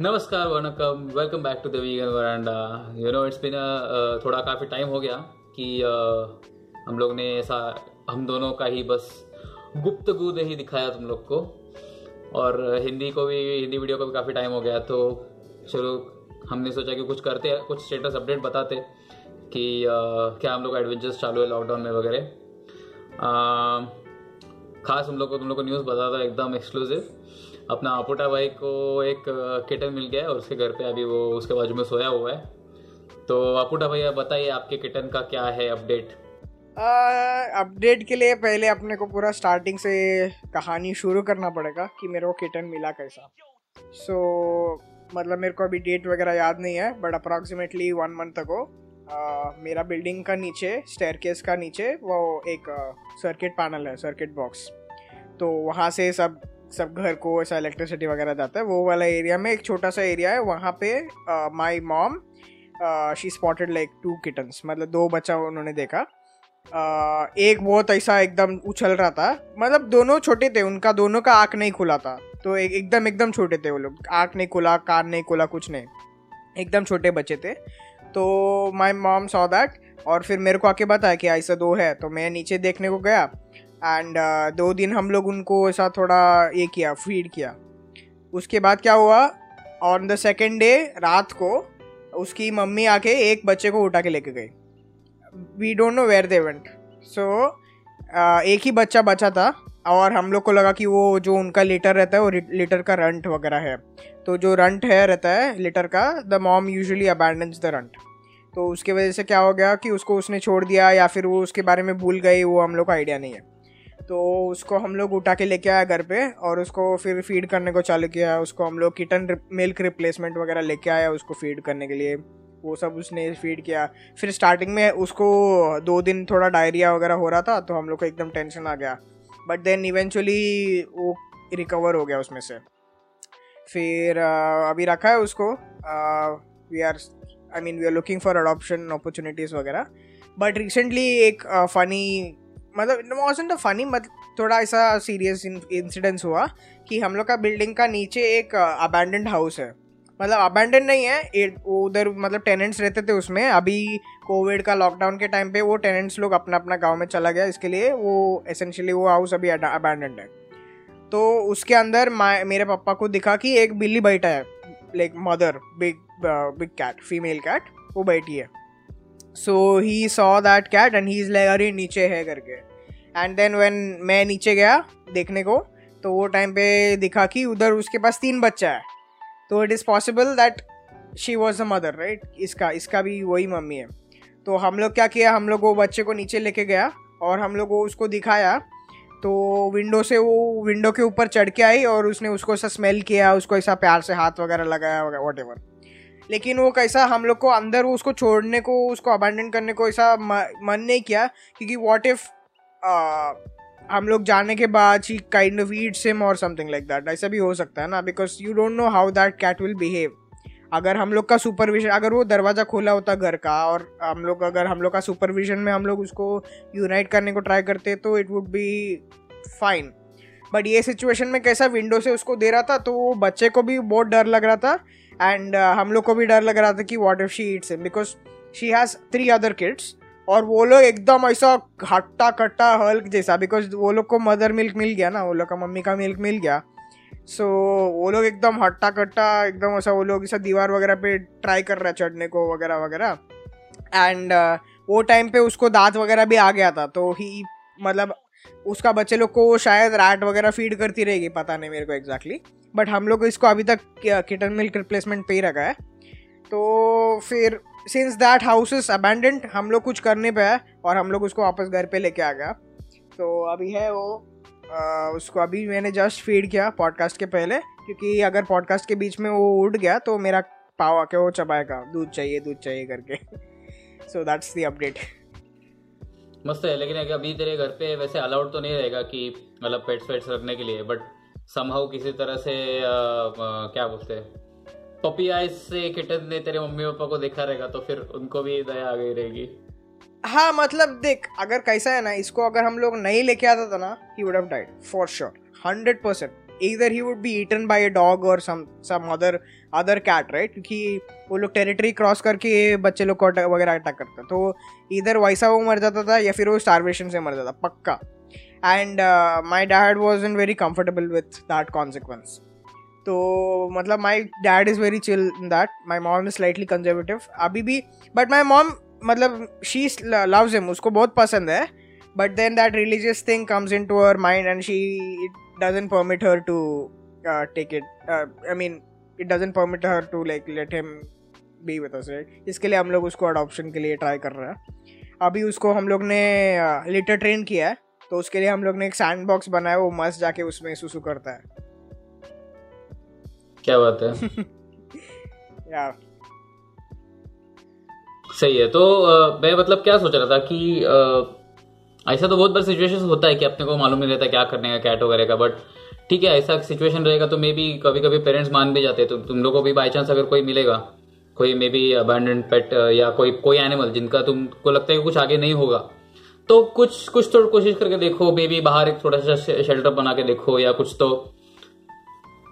नमस्कार vanakkam. Welcome back to the vegan veranda you know it's been थोड़ा काफ़ी time हो गया कि uh, हम लोग ने ऐसा हम दोनों का ही बस गुप्त गुद ही दिखाया तुम लोग को। और हिंदी को भी हिंदी वीडियो को भी काफ़ी टाइम हो गया तो चलो हमने सोचा कि कुछ करते कुछ स्टेटस अपडेट बताते कि uh, क्या हम लोग का एडवेंचर्स चालू है लॉकडाउन में वगैरह। uh, खास हम लोग को तुम लोग को न्यूज़ बताता एकदम एक्सक्लूसिव अपना आपोटा भाई को एक किटन मिल गया है और उसके घर पे अभी वो उसके बाजू में सोया हुआ है। तो आपोटा भैया बताइए आपके किटन का क्या है अपडेट अपडेट के लिए पहले अपने को पूरा स्टार्टिंग से कहानी शुरू करना पड़ेगा कि मेरे को किटन मिला कैसा। सो so, मतलब मेरे को अभी डेट वगैरह याद नहीं है but approximately one month ago मेरा बिल्डिंग का नीचे स्टेयर का नीचे वो एक सर्किट पैनल है सर्किट बॉक्स तो वहाँ से सब सब घर को ऐसा इलेक्ट्रिसिटी वगैरह जाता है। वो वाला एरिया में एक छोटा सा एरिया है वहाँ पे my mom she spotted like two kittens मतलब दो बच्चा उन्होंने देखा। uh, एक बहुत ऐसा एकदम उछल रहा था मतलब दोनों छोटे थे उनका दोनों का आँख नहीं खुला था। तो एक एकदम एकदम छोटे थे वो लोग। आँख नहीं खुला कान नहीं खुला कुछ नहीं। एकदम छोटे बच्चे थे। तो माई मॉम सॉ दैट और फिर मेरे को आके बताया कि ऐसा दो है तो मैं नीचे देखने को गया। एंड uh, दो दिन हम लोग उनको ऐसा थोड़ा ये किया फ़ीड किया। उसके बाद क्या हुआ? ऑन द सेकेंड डे रात को उसकी मम्मी आके एक बच्चे को उठा के लेके गई। We don't know where they went so एक ही बच्चा बचा था और हम लोग को लगा कि वो जो उनका लीटर रहता है वो लीटर का रंट वगैरह है। तो जो रंट है रहता है लीटर का the mom usually abandons the runt तो उसके वजह से क्या हो गया कि उसको उसने छोड़ दिया या फिर वो उसके बारे में भूल गई वो हम लोग को आइडिया नहीं है। तो उसको हम लोग उठा के लेके आया घर पे और उसको फिर फ़ीड करने को चालू किया। उसको हम लोग किटन मिल्क रिप्लेसमेंट वगैरह लेके आया उसको फ़ीड करने के लिए। वो सब उसने फ़ीड किया। फिर स्टार्टिंग में उसको दो दिन थोड़ा डायरिया वगैरह हो रहा था तो हम लोग को एकदम टेंशन आ गया। बट देन इवेंचुअली वो रिकवर हो गया उसमें से। फिर अभी रखा है उसको। We are I mean we are looking for adoption opportunities वगैरह। बट रिसेंटली एक फ़नी मतलब वॉजेंट अ फनी मतलब थोड़ा ऐसा सीरियस इंसिडेंस हुआ कि हम लोग का बिल्डिंग का नीचे एक अबैंडेंड हाउस है। मतलब अबैंडन नहीं है उधर मतलब टेनेंट्स रहते थे उसमें। अभी कोविड का लॉकडाउन के टाइम पे वो टेनेंट्स लोग अपना अपना गाँव में चला गया। इसके लिए वो एसेंशियली वो हाउस अभी अबैंडेंड है। तो उसके अंदर मेरे पापा को दिखा कि एक बिल्ली बैठा है like mother big big cat female cat वो बैठी है। So he saw that cat and he is like अरे, नीचे है करके. एंड देन वेन मैं नीचे गया देखने को तो वो टाइम पे दिखा कि उधर उसके पास तीन बच्चा है। तो it is possible that she was the mother right इसका इसका भी वही मम्मी है। तो हम लोग क्या किया? हम लोग वो बच्चे को नीचे लेके गया और हम लोग वो उसको दिखाया। तो विंडो से वो विंडो के ऊपर चढ़ के आई और उसने उसको ऐसा स्मेल किया, उसको ऐसा प्यार से हाथ वगैरह लगाया वट एवर लेकिन वो कैसा हम लोग को अंदर वो उसको छोड़ने को, उसको अबैंडन करने को ऐसा मन नहीं किया, क्योंकि वॉट इफ़ हम लोग जाने के बाद she kind of eats him और समथिंग लाइक दैट ऐसा भी हो सकता है ना because you don't know how that cat will behave अगर हम लोग का सुपरविजन अगर वो दरवाज़ा खोला होता घर का, और हम लोग, अगर हम लोग का सुपरविजन में हम लोग उसको यूनाइट करने को ट्राई करते तो it would be fine but ये सिचुएशन में कैसा विंडो से उसको दे रहा था तो वो बच्चे को भी बहुत डर लग रहा था एंड uh, हम लोग को भी डर लग रहा था कि what if she eats because she has three other kids और वो लोग एकदम ऐसा हट्टा कट्टा हल्क जैसा बिकॉज़ वो लोग को मदर मिल्क मिल गया ना वो लोग का मम्मी का मिल्क मिल गया। सो so, वो लोग एकदम हट्टा कट्टा एकदम ऐसा वो लोग ऐसा दीवार वगैरह पे ट्राई कर रहा है चढ़ने को वगैरह वगैरह। एंड uh, वो टाइम पे उसको दांत वगैरह भी आ गया था तो ही मतलब उसका बच्चे लोग को शायद रैट वगैरह फ़ीड करती रहेगी पता नहीं मेरे को एग्जैक्टली exactly. बट हम लोग इसको अभी तक किटन मिल्क रिप्लेसमेंट पे ही रखा है। तो फिर since that house is abandoned हम लोग कुछ करने पे है और हम लोग उसको वापस घर पे लेके आ गया तो अभी है वो आ, उसको अभी मैंने जस्ट फ़ीड किया पॉडकास्ट के पहले क्योंकि अगर पॉडकास्ट के बीच में वो उड़ गया तो मेरा पाव आके वो चबाएगा दूध चाहिए दूध चाहिए करके। सो दैट्स द अपडेट मस्त है लेकिन अभी तेरे घर पे वैसे अलाउड तो नहीं रहेगा कि मतलब पेट्स पेट्स रखने के लिए बट समहाउ किसी तरह से आ, आ, क्या बोलते हैं? पपी आइज़ से किटन ने तेरे मम्मी पापा को देखा रहेगा तो फिर उनको भी दया आ गई रहेगी। हाँ मतलब देख अगर कैसा है ना इसको अगर हम लोग नहीं लेके आता था ना he would have died for sure hundred percent either he would be eaten by a dog or some some other other cat right? क्योंकि वो लोग टेरिटरी क्रॉस करके बच्चे लोग को वगैरह अटैक करते तो इधर वैसा वो मर जाता था या फिर वो स्टारवेशन से मर जाता पक्का। And my dad was in very comfortable with that consequence तो मतलब my dad is very chill in that my mom is slightly conservative अभी भी बट माई मॉम मतलब शी लव्स हिम उसको बहुत पसंद है. But then that religious thing comes into mind mind and she it permit permit her to take it I mean it it permit her to like let him with us इसके लिए हम लोग उसको adoption के लिए try कर रहे हैं. अभी उसको हम लोग ने लिटर ट्रेन किया है. तो उसके लिए हम लोग ने एक सैंड बॉक्स बनाया वो मस्त जाके उसमें सुसु करता है। क्या बात है? या सही है तो मैं मतलब क्या सोच रहा था कि ऐसा तो बहुत बार सिचुएशन होता है कि अपने को मालूम नहीं रहता क्या करने का कैट वगैरह का बट ठीक है ऐसा सिचुएशन रहेगा तो मे बी कभी कभी पेरेंट्स मान भी जाते हैं तो तुम लोगों को भी बाई चांस अगर कोई मिलेगा कोई मे बी अबैंडेंट पेट या कोई कोई एनिमल जिनका तुमको लगता है कि कुछ आगे नहीं होगा तो कुछ कुछ तो कोशिश करके देखो बेबी बाहर एक थोड़ा सा शेल्टर बना के देखो या कुछ तो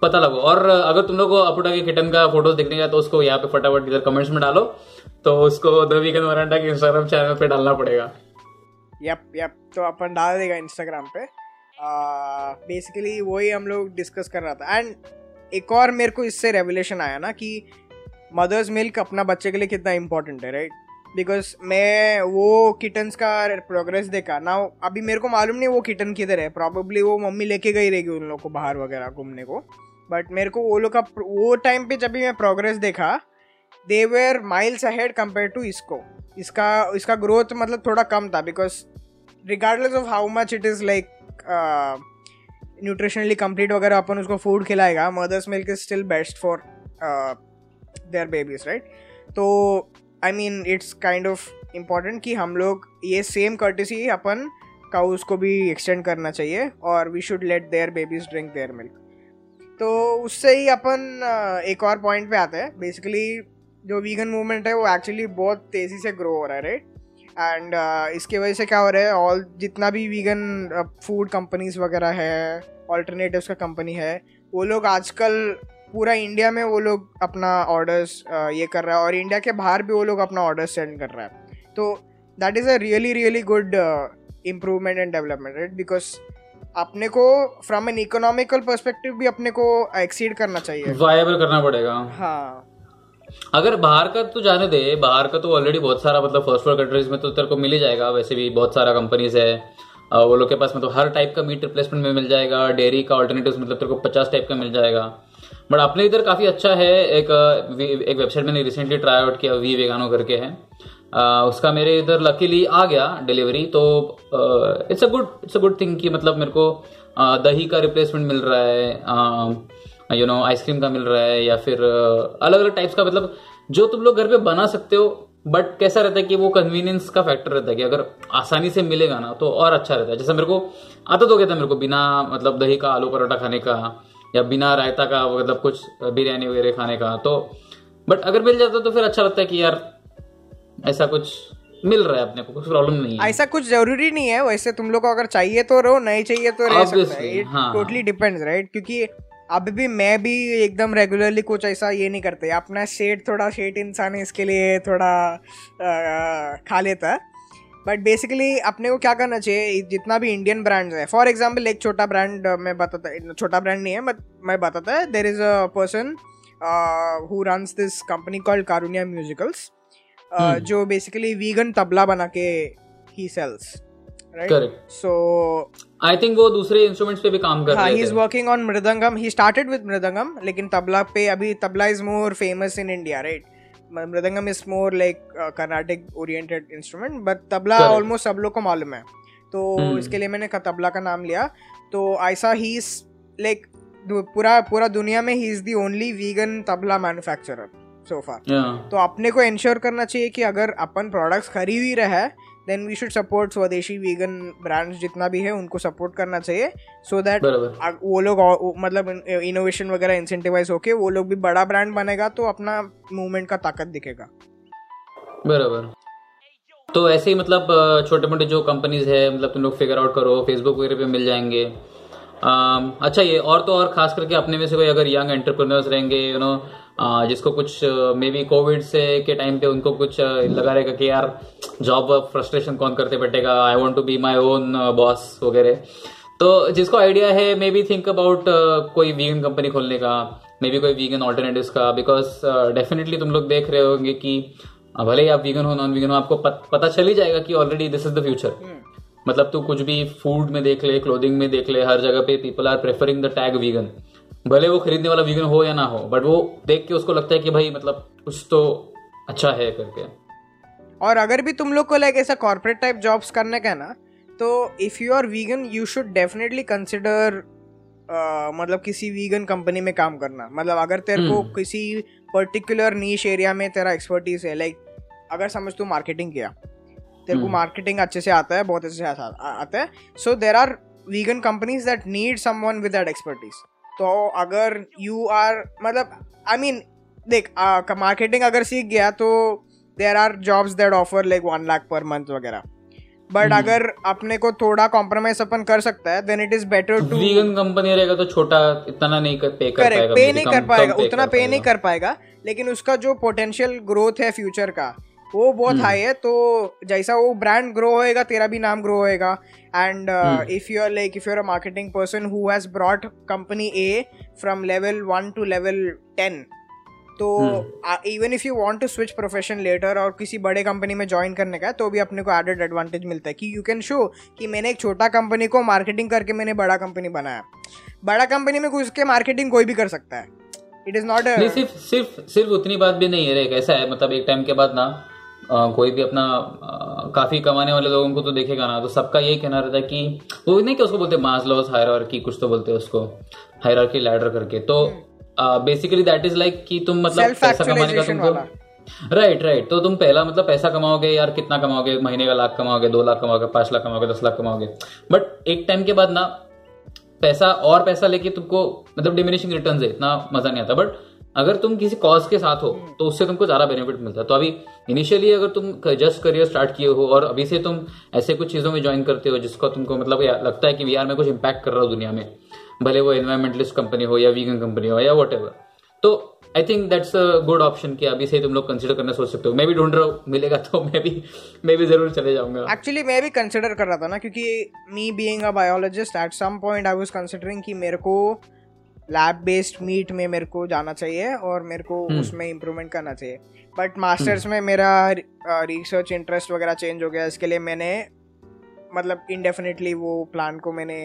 पता लगो। और अगर तुम लोग को अपुटा के किटन का फ़ोटोज़ देखने का तो उसको यहाँ पे फटाफट इधर कमेंट्स में डालो। तो उसको द वीकेंड वरांडा के इंस्टाग्राम चैनल पे डालना पड़ेगा। यप यप तो अपन डाल देगा इंस्टाग्राम पे। बेसिकली वही हम लोग डिस्कस कर रहा था। एंड एक और मेरे को इससे रेवलेशन आया ना कि मदर्स मिल्क अपना बच्चे के लिए कितना इंपॉर्टेंट है राइट बिकॉज़ मैं वो किटन्स का प्रोग्रेस देखा. ना अभी मेरे को मालूम नहीं वो किटन किधर है. प्रॉबेबली वो मम्मी लेके गई रहेगी उन लोग को बाहर वगैरह घूमने को. बट मेरे को वो लोग का वो टाइम पे जब भी मैं प्रोग्रेस देखा they were miles ahead compare to इसको. इसका इसका ग्रोथ मतलब थोड़ा कम था because regardless of how much it is like nutritionally complete वगैरह अपन उसको फ़ूड खिलाएगा mother's milk is still best for their babies right तो I mean it's kind of important कि हम लोग ये सेम कर्टिसी अपन का उसको भी एक्सटेंड करना चाहिए और we should let their babies drink their milk तो उससे ही अपन एक और पॉइंट पे आते हैं। बेसिकली जो वीगन मूवमेंट है वो एक्चुअली बहुत तेज़ी से ग्रो हो रहा है राइट एंड uh, इसके वजह से क्या हो रहा है? ऑल जितना भी वीगन फ़ूड कंपनीज़ वगैरह है ऑल्टरनेटिव्स का कंपनी है वो लोग आजकल पूरा इंडिया में वो लोग अपना ऑर्डर्स ये कर रहा है और इंडिया के बाहर भी वो लोग अपना ऑर्डर सेंड कर रहा है। तो that is a really really good improvement and development right because अपने को फ्रॉम एन इकोनॉमिकल परस्पेक्टिव भी अपने को एक्सीड करना चाहिए। वायबल करना पड़ेगा। हाँ। अगर बाहर का तो जाने दे बाहर का तो ऑलरेडी बहुत सारा मतलब फ़र्स्ट वर्ल्ड कंट्रीज़ में तो तेरे को मिल ही जाएगा वैसे भी बहुत सारा कंपनीज़ है। वो लोग के पास मतलब हर टाइप का मीट रिप्लेसमेंट में मिल जाएगा डेयरी का ऑल्टरनेटिव मतलब तेरे को पचास टाइप का मिल जाएगा। बट अपने इधर काफ़ी अच्छा है, एक एक वेबसाइट मैंने रिसेंटली ट्राई आउट किया वी वेगानो करके है। उसका मेरे इधर लकीली आ गया डिलीवरी तो it's a good it's a good thing कि मतलब मेरे को दही का रिप्लेसमेंट मिल रहा है यू नो आइसक्रीम का मिल रहा है, या फिर अलग अलग टाइप्स का मतलब जो तुम लोग घर पे बना सकते हो बट कैसा रहता है कि वो कन्वीनियंस का फैक्टर रहता है कि अगर आसानी से मिलेगा ना तो और अच्छा रहता है। जैसे मेरे को आता तो कहता मेरे को बिना मतलब दही का आलू परोठा खाने का या बिना रायता का मतलब कुछ बिरयानी वगैरह खाने का तो बट अगर मिल जाता तो फिर अच्छा लगता है कि यार ऐसा कुछ मिल रहा है अपने को कुछ प्रॉब्लम नहीं है। ऐसा कुछ ज़रूरी नहीं है वैसे तुम लोग को अगर चाहिए तो रहो नहीं चाहिए तो रह सकता है। टोटली डिपेंड्स राइट क्योंकि अभी भी मैं भी एकदम रेगुलरली कुछ ऐसा ये नहीं करते। अपना शेड थोड़ा शेड इंसान है इसके लिए थोड़ा आ, खा लेता है। बट बेसिकली अपने को क्या करना चाहिए? जितना भी इंडियन ब्रांड्स है। फॉर एग्ज़ाम्पल एक छोटा ब्रांड मैं बताता छोटा ब्रांड नहीं है बट मैं बताता है। There is a person who runs this company called Karuniya musicals जो बेसिकली वीगन तबला बना के ही sells right so I think वो दूसरे इंस्ट्रूमेंट्स पे भी काम कर रहे हैं he is working on mridangam. He started with mridangam लेकिन तबला पे अभी tabla is more famous in India right mridangam is more like Carnatic oriented instrument but tabla almost सब लोग को मालूम है। तो hmm. इसके लिए मैंने तबला का नाम लिया। तो ऐसा ही लाइक पूरा पूरा दुनिया में he is the only vegan tabla manufacturer so far तो अपने को इंश्योर करना चाहिए कि अगर अपन प्रोडक्ट्स खरीद ही रहे हैं then we should support swadeshi vegan brands जितना भी है उनको सपोर्ट करना चाहिए सो so दैट वो लोग मतलब इनोवेशन वगैरह इंसेंटिवाइज होके वो लोग भी बड़ा ब्रांड बनेगा तो अपना मूवमेंट का ताकत दिखेगा। बराबर। तो ऐसे ही मतलब छोटे मोटे जो कंपनीज़ है मतलब तुम लोग फिगर आउट करो फेसबुक वगैरह पे मिल जाएँगे। um, अच्छा ये और तो और खास करके अपने में से कोई अगर यंग एंटरप्रेन्योर्स रहेंगे यू नो जिसको कुछ मे बी कोविड से के टाइम पे उनको कुछ लगा रहेगा कि यार जॉब फ्रस्ट्रेशन कौन करते बैठेगा? I want to be my own boss वगैरह। तो जिसको आइडिया है मे बी थिंक अबाउट कोई वीगन कंपनी खोलने का मे बी कोई वीगन ऑल्टरनेटिव का बिकॉज़ डेफिनेटली तुम लोग देख रहे होंगे कि भले ही आप वीगन हो नॉन वीगन हो आपको पत, पता चल ही जाएगा कि already this is the future मतलब तू कुछ भी फ़ूड में देख ले क्लोथिंग में देख ले हर जगह पे people are preferring the tag vegan भले वो खरीदने वाला वीगन हो या ना हो बट वो देख के उसको लगता है कि भाई मतलब कुछ तो अच्छा है करके और अगर भी तुम लोग को लाइक ऐसा कॉर्पोरेट टाइप जॉब्स करने का है ना तो if you are vegan you should definitely consider मतलब किसी वीगन कंपनी में काम करना मतलब अगर तेरे को हम्म। किसी पर्टिकुलर नीच एरिया में तेरा एक्सपर्टीज है लाइक अगर समझ तू मार्केटिंग किया तेरे को हम्म। मार्केटिंग अच्छे से आता है बहुत अच्छे से आता आता है so there are vegan companies that need someone with that expertise तो अगर यू आर मतलब आई I मीन mean, देख मार्केटिंग अगर सीख गया तो there are jobs that offer like one lakh per month वगैरह बट हम्म। अगर अपने को थोड़ा कॉम्प्रोमाइज अपन कर सकता है then it is better to vegan company रहेगा तो छोटा इतना नहीं कर पे कर करेक्ट पाएगा पे नहीं कर पाएगा उतना पे नहीं कर पाएगा लेकिन उसका जो पोटेंशियल ग्रोथ है फ्यूचर का वो बहुत हम्म। हाई है तो जैसा वो ब्रांड ग्रो होएगा तेरा भी नाम ग्रो होएगा and hmm. If you are like if you are a marketing person who has brought company A from level one to level ten तो हम्म। Even if you want to switch profession later और किसी बड़े company में join करने का है तो भी अपने को एडेड एडवांटेज मिलता है कि यू कैन शो कि मैंने एक छोटा कंपनी को मार्केटिंग करके मैंने बड़ा कंपनी बनाया बड़ा कंपनी में घुस के मार्केटिंग कोई भी कर सकता है इट इज़ नॉट सिर्फ़ सिर्फ़ सिर्फ़ उतनी बात भी नहीं है रे कैसा है मतलब एक टाइम के बाद ना कोई भी अपना काफ़ी कमाने वाले लोगों को तो देखेगा ना। तो सबका यही कहना रहता है कि वो नहीं कि उसको बोलते मास लॉस हायरार्की कुछ तो बोलते हैं उसको हायरार्की लैडर करके। तो बेसिकली दैट इज़ लाइक कि तुम मतलब पैसा कमाने का तुमको राइट राइट तो तुम पहला मतलब पैसा कमाओगे यार कितना कमाओगे? महीने का लाख कमाओगे दो लाख कमाओगे पाँच लाख कमाओगे दस लाख कमाओगे। बट एक टाइम के बाद ना पैसा और पैसा लेके तुमको मतलब डिमिनिशिंग रिटर्न है इतना मज़ा नहीं आता। बट अगर तुम किसी कॉज के साथ हो तो उससे तुमको ज़्यादा बेनिफिट मिलता है। तो अभी इनिशियली अगर तुम जस्ट करियर स्टार्ट किए हो और अभी से तुम ऐसे कुछ चीज़ों में ज्वाइन करते हो जिसको तुमको मतलब लगता है कि यार मैं कुछ इम्पैक्ट कर रहा हूँ दुनिया में भले वो एनवायरमेंटलिस्ट कंपनी हो या वीगन कंपनी हो या वट तो I think that's a good option कि अभी से तुम लोग कंसिडर करना सोच सकते हो। मैं भी ढूंढ रहा हूँ मिलेगा तो मैं भी मैं भी ज़रूर चले जाऊँगा। एक्चुअली मैं भी कंसिडर कर रहा था ना क्योंकि me being a biologist at some point I was considering कि मेरे को लैब बेस्ड मीट में मेरे को जाना चाहिए और मेरे को हम्म। उसमें इम्प्रूवमेंट करना चाहिए। बट मास्टर्स में मेरा रिसर्च इंटरेस्ट वगैरह चेंज हो गया इसके लिए मैंने मतलब इनडेफिनेटली वो प्लान को मैंने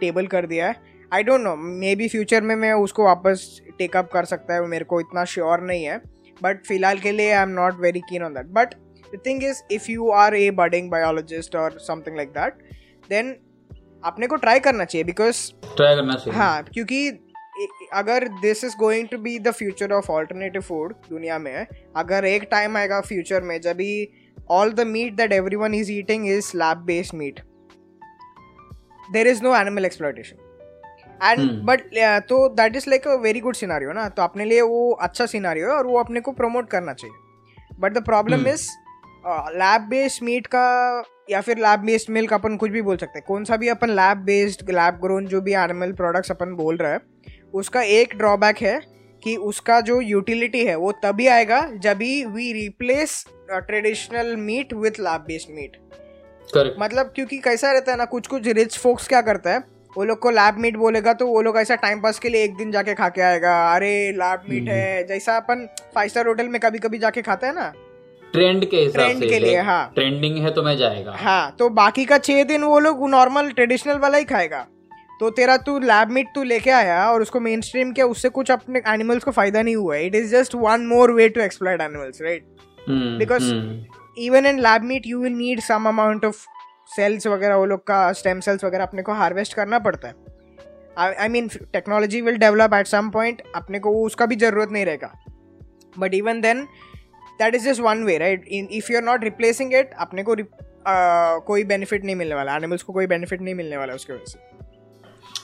टेबल कर दिया है। I don't know maybe future में मैं उसको वापस टेकअप कर सकता है मेरे को इतना श्योर नहीं है। बट फ़िलहाल के लिए I am not very keen on that but the thing is if you are a budding biologist और समथिंग लाइक दैट देन अपने को ट्राई करना चाहिए बिकॉज़ ट्राई करना चाहिए हाँ क्योंकि अगर this is going to be the future of alternative food दुनिया में अगर एक टाइम आएगा फ्यूचर में जब ही all the meat that everyone is eating is lab based meat there is no animal exploitation and. But तो that is like a very good scenario ना तो अपने लिए वो अच्छा सिनारियो है और वो अपने को प्रमोट करना चाहिए but the problem. Is lab based meat का या फिर लैब बेस्ड मिल्क अपन कुछ भी बोल सकते हैं। कौन सा भी अपन लैब बेस्ड लैब ग्रोन जो भी एनिमल प्रोडक्ट्स अपन बोल रहे हैं उसका एक ड्रॉबैक है कि उसका जो यूटिलिटी है वो तभी आएगा जब ही we replace traditional meat with lab based meat मतलब क्योंकि कैसा रहता है ना कुछ कुछ रिच फोक्स क्या करता है वो लोग को लैब मीट बोलेगा तो वो लोग ऐसा टाइम पास के लिए एक दिन जाके खा के आएगा। अरे लैब मीट है जैसा अपन फाइव स्टार होटल में कभी कभी जाके खाता है ना ट्रेंड के हिसाब Trend से के लिए, हाँ। ट्रेंडिंग है तो मैं जाएगा। हाँ तो बाकी का छह दिन वो लोग नॉर्मल ट्रेडिशनल वाला ही खाएगा। तो तेरा तू लैब मीट तू लेके आया और उसको मेन स्ट्रीम किया उससे कुछ अपने एनिमल्स को फ़ायदा नहीं हुआ। It is just one more way to exploit animals right hmm, even in lab meat you will need some amount of cells वगैरह वो लोग का स्टेम सेल्स वगैरह अपने को हार्वेस्ट करना पड़ता है। I mean technology will develop at some point अपने को उसका भी ज़रूरत नहीं रहेगा। But even then that is just one way right if you are not replacing it अपने को uh, कोई बेनिफिट नहीं मिलने वाला एनिमल्स को कोई बेनिफिट नहीं मिलने वाला उसकी वजह से।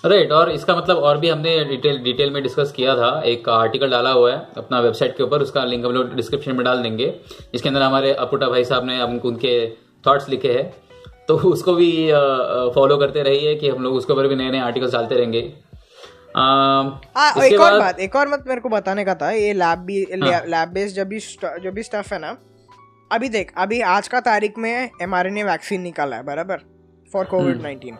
राइट और इसका मतलब और भी हमने डिटेल डिटेल में डिस्कस किया था। एक आर्टिकल डाला हुआ है अपना वेबसाइट के ऊपर उसका लिंक हम लोग डिस्क्रिप्शन में डाल देंगे। इसके अंदर हमारे अपुटा भाई साहब ने हमको उनके थॉट्स लिखे हैं। तो उसको भी फॉलो करते रहिए कि हम लोग उसके ऊपर भी नए नए आर्टिकल्स डालते रहेंगे। आ, आ, एक और बात एक और मत मेरे को बताने का था ये लैब भी लैब बेस्ड जब भी जो भी स्टफ़ है ना अभी देख अभी आज का तारीख में एम वैक्सीन निकाला है बराबर? फॉर कोविड नाइन्टीन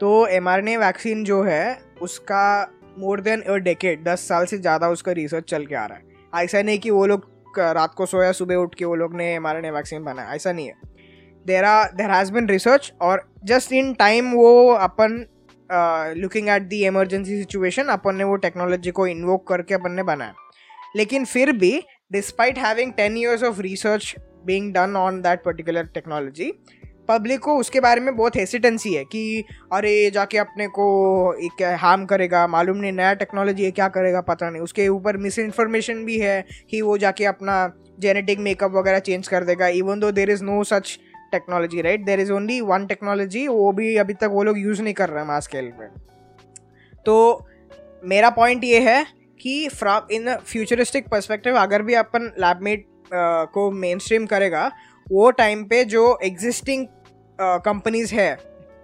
तो एम वैक्सीन जो है उसका मोर देन अ डेकेड दस साल से ज़्यादा उसका रिसर्च चल के आ रहा है। ऐसा नहीं कि वो लोग रात को सोया सुबह उठ के वो लोग ने एम वैक्सीन बनाया ऐसा नहीं है। There are there has been research और जस्ट इन टाइम वो अपन looking at the emergency situation अपन ने वो टेक्नोलॉजी को इन्वोक करके अपन ने बनाया। लेकिन फिर भी despite having ten years of research being done on that particular technology public को उसके बारे में बहुत हेसिटेंसी है कि, अरे, जाके अपने को एक हार्म करेगा, मालूम नहीं, नया टेक्नोलॉजी है, क्या करेगा, पता नहीं। उसके ऊपर मिस इन्फॉर्मेशन भी है कि वो जाके अपना जेनेटिक मेकअप वगैरह चेंज कर देगा even though there is no such technology right there is only one technology वो भी अभी तक वो लोग यूज़ नहीं कर रहे हैं मास स्केल पे तो मेरा पॉइंट ये है कि फ्रॉम इन फ्यूचरिस्टिक पर्सपेक्टिव अगर भी अपन लैबमेट को मेन स्ट्रीम करेगा, वो टाइम पे जो एग्जिस्टिंग कंपनीज़ है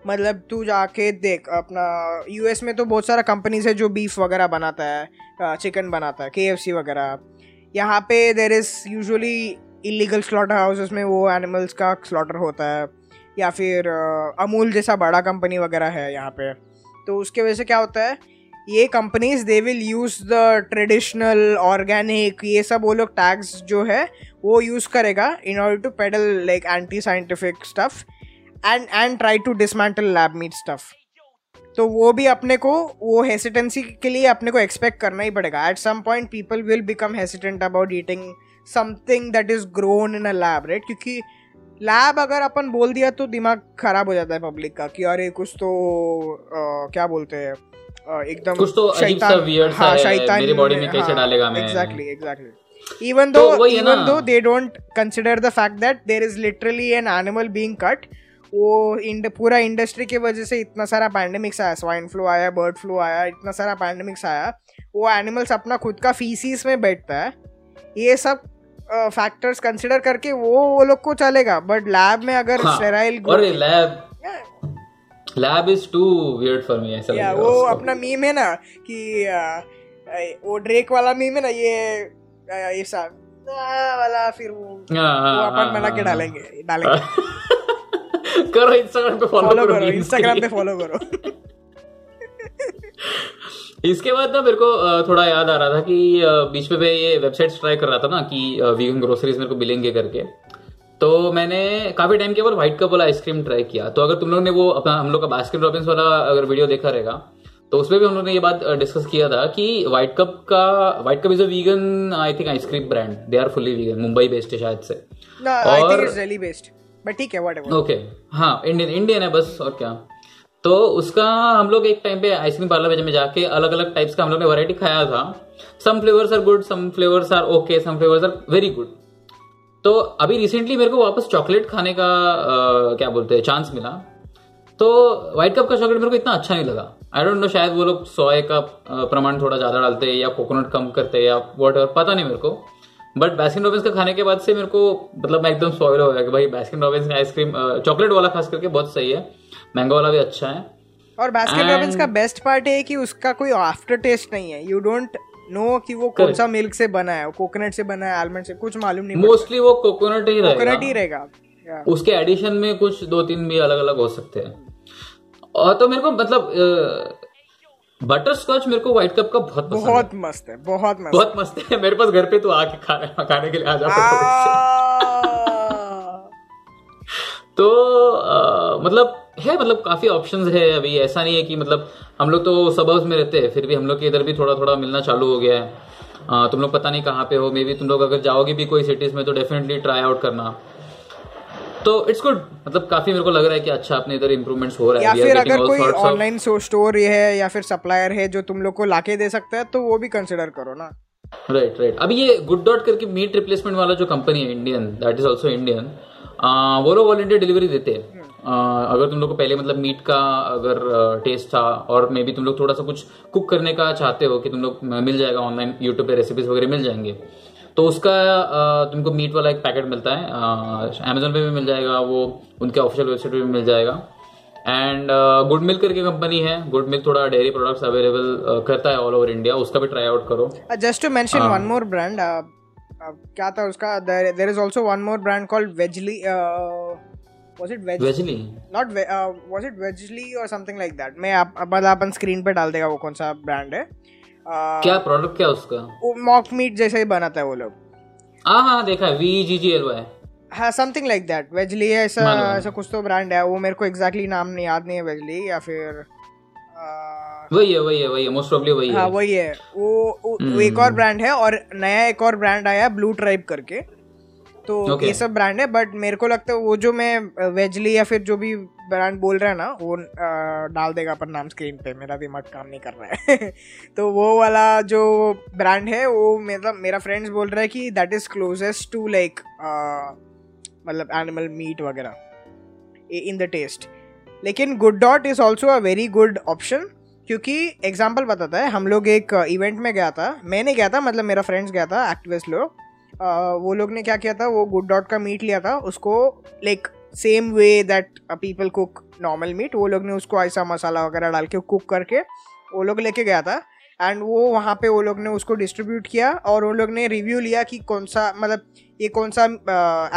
मतलब तू जाके देख, अपना यूएस में तो बहुत सारा कंपनीज़ है जो बीफ वगैरह बनाता है चिकन बनाता है के वगैरह। यहाँ पे there is usually illegal slaughterhouses में वो एनिमल्स का स्लॉटर होता है, या फिर अमूल जैसा बड़ा कंपनी वगैरह है यहाँ पे। तो उसके वजह से क्या होता है, ये companies they will use the traditional organic ये सब वो लोग टैग्स जो है, वो यूज़ करेगा in order to peddle like anti scientific stuff and and try to dismantle lab meat stuff तो वो भी अपने को, वो हेसिटेंसी के लिए अपने को एक्सपेक्ट करना ही पड़ेगा। At some point people will become hesitant about eating something that is grown in a lab right क्योंकि लैब अगर अपन बोल दिया तो दिमाग खराब हो जाता है पब्लिक का कि अरे कुछ तो अ, क्या बोलते हैं एकदम कुछ तो अजीब सा weird सा है, मेरी body में कैसे डालेगा मैं? एग्जैक्टली एग्जैक्टली even तो though वही है even ना। though they don't consider the fact that there is literally an animal being वो इंड पूरा इंडस्ट्री की वजह से इतना सारा पैंडमिक्स आया स्वाइन फ्लू आया बर्ड फ्लू आया इतना सारा पैंडमिक्स आया वो एनिमल्स अपना खुद का फीसीस में बैठता है ये सब फैक्टर्स कंसिडर करके वो वो लोग को चलेगा। बट लैब में अगर हाँ, sterile lab lab is too weird for me ऐसा वो अपना मीम है ना कि आ, वो ड्रेक वाला मीम है ना ये ये सब वाला फिर वो हाँ, वो हाँ, अपन हाँ, बना के हाँ, डालेंगे डालेंगे। करो इंस्टाग्राम पे फॉलो करो इंस्टाग्राम पे फॉलो करो। इसके बाद ना मेरे को थोड़ा याद आ रहा था कि बीच में मैं ये वेबसाइट्स ट्राई कर रहा था ना कि वीगन ग्रोसरीज मेरे को मिलेंगे करके। तो मैंने काफ़ी टाइम के बाद व्हाइट कप वाला आइसक्रीम ट्राई किया। तो अगर तुम लोग ने वो अपना हम लोग का बास्किन रॉबिन्स वाला अगर वीडियो देखा रहेगा तो उसमें भी हम लोग ने ये बात डिस्कस किया था कि व्हाइट कप का white cup is a vegan I think ice cream brand they are fully vegan Mumbai based है शायद से। ना आई थिंक और- बट ठीक है व्हाटएवर ओके हाँ इंडियन इंडियन है बस और क्या। तो उसका हम लोग एक टाइम पे आइसक्रीम पार्लर में जाके अलग अलग टाइप्स का हम लोग ने वैरायटी खाया था। Some flavours are good some flavours are okay some flavours are very good तो अभी रिसेंटली मेरे को वापस चॉकलेट खाने का अ, क्या बोलते हैं चांस मिला। तो व्हाइट कप का चॉकलेट मेरे को इतना अच्छा नहीं लगा। आई डोंट नो शायद वो लोग सोए का प्रमाण थोड़ा ज़्यादा डालते हैं या कोकोनट कम करते हैं या वॉट पता नहीं मेरे को। बट बैस्किन रॉबिन्स का खाने के बाद से मेरे को मतलब मैं एकदम स्पॉइल हो गया कि भाई बैस्किन रॉबिन्स का आइसक्रीम चॉकलेट वाला खास करके बहुत सही है। मैंगो वाला भी अच्छा है। और बास्केट रॉबिन्स का बेस्ट पार्ट है कि उसका कोई आफ्टर टेस्ट नहीं है। यू डोंट नो कि वो कौन सा मिल्क से बना है कोकोनट से बना है आलमंड से कुछ मालूम नहीं मोस्टली वो कोकोनट ही रहेगा। कोकोनट ही रहेगा। उसके एडिशन में कुछ दो तीन भी अलग अलग हो सकते हैं। और तो मेरे को मतलब बटर स्कॉच मेरे को व्हाइट कप का बहुत पसंद बहुत है। मस्त है बहुत मस्त। बहुत मस्त है। मेरे पास घर पे तो आके खाने खाने के लिए आ जा आ, तो अ, मतलब है मतलब काफ़ी ऑप्शन है अभी। ऐसा नहीं है कि मतलब हम लोग तो सबर्ब्स में रहते हैं फिर भी हम लोग के इधर भी थोड़ा थोड़ा मिलना चालू हो गया है। अ, तुम लोग पता नहीं कहाँ पे हो मे बी तुम लोग अगर जाओगे भी कोई सिटीज़ में तो डेफिनेटली ट्राई आउट करना। तो इट्स गुड मतलब काफ़ी मेरे को लग रहा है कि अच्छा अपने इधर इम्प्रूवमेंट्स हो रहा या है are फिर अगर कोई ऑनलाइन स्टोर है या फिर सप्लायर है जो तुम लोग को लाके दे सकता है तो वो भी कंसिडर करो ना। राइट राइट अभी ये गुड डॉट करके मीट रिप्लेसमेंट वाला जो कंपनी है Indian that is also Indian वो लोग इंडिया डिलीवरी देते हैं। आ, अगर तुम लोग को पहले मतलब मीट का अगर टेस्ट था और मे बी तुम लोग थोड़ा सा कुछ कुक करने का चाहते हो कि तुम लोग मिल जाएगा ऑनलाइन यूट्यूब पे रेसिपीज़ वगैरह मिल जाएँगे तो उसका तुमको मीट वाला एक पैकेट मिलता है अमेजोन पे भी मिल जाएगा वो उनके ऑफिशियल वेबसाइट पे भी मिल जाएगा एंड गुड मिल्क करके कंपनी है गुड मिल्क थोड़ा डेयरी प्रोडक्ट्स अवेलेबल करता है ऑल ओवर इंडिया उसका भी ट्राई आउट करो just to mention. One more brand क्या था उसका there is also one more brand called Vezlay was it veg? Vezlay not ve- uh, was it vegly or something like that? मैं आप मतलब अपन screen पे डाल देगा वो कौन सा ब्रांड है। Uh, क्या प्रोडक्ट क्या उसका? वो मॉक मीट जैसे ही बनाता है वो लोग। हाँ हाँ देखा है V G G L Y हाँ समथिंग लाइक दैट वेजली ऐसा है। ऐसा कुछ तो ब्रांड है वो मेरे को एग्जैक्टली नाम नहीं याद नहीं है वेजली या फिर uh, वही है वही है वही है मोस्ट प्रॉब्ली वही है हाँ। वही है। वो, वो वो एक हम्म। और ब्रांड है और नया एक और ब्रांड आया ब्लू ट्राइब करके। तो Okay. ये सब ब्रांड है बट मेरे को लगता है वो जो मैं वेजली या फिर जो भी ब्रांड बोल रहा है ना वो अ, डाल देगा अपन नाम स्क्रीन पे मेरा दिमाग काम नहीं कर रहा है तो वो वाला जो ब्रांड है वो मेरा मेरा फ्रेंड्स बोल रहा है कि that is closest to like मतलब एनिमल मीट वगैरह इन द टेस्ट लेकिन Good Dot is also a very good option क्योंकि एग्ज़ाम्पल बताता है हम लोग एक इवेंट में गया था मैंने गया था मतलब मेरा फ्रेंड्स गया था एक्टिविस्ट लोग वो लोग ने क्या किया था, वो गुड डॉट का मीट लिया था, उसको like same way that people cook normal meat वो लोग ने उसको ऐसा मसाला वगैरह डाल के कुक करके वो लोग लेके गया था। एंड वो वहाँ पे वो लोग ने उसको डिस्ट्रीब्यूट किया और वो लोग ने रिव्यू लिया कि कौन सा मतलब ये कौन सा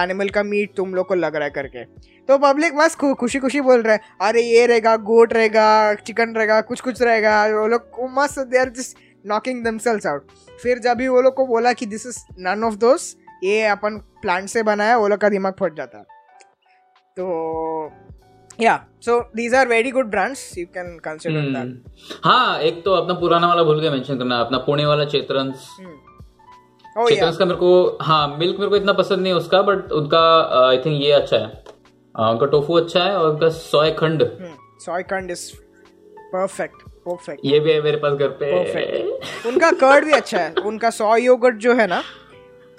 एनिमल का मीट तुम लोग को लग रहा है करके। तो पब्लिक बस खुशी खुशी बोल रहा है, अरे, ये रहेगा गोट रहेगा चिकन रहेगा कुछ कुछ रहेगा वो लोग मस्त they are just knocking themselves out फिर जब भी वो लोग को बोला कि this is none of those ये अपन प्लांट से बना है वो लोग का दिमाग फट जाता। तो या so these are very good brands you can consider that. हाँ एक तो अपना पुराना वाला भूल के मेंशन करना अपना पुणे वाला चेतरंस ओ या चेतरंस का मेरे को हाँ मिल्क मेरे को इतना पसंद नहीं उसका बट उनका आई थिंक ये अच्छा है। उनका टोफू अच्छा है और उनका सोय खंड। सोय कंड इज़ परफेक्ट परफेक्ट ये भी है मेरे पास घर पे। उनका कर्ड भी अच्छा है। उनका सोय योगर्ट जो है ना।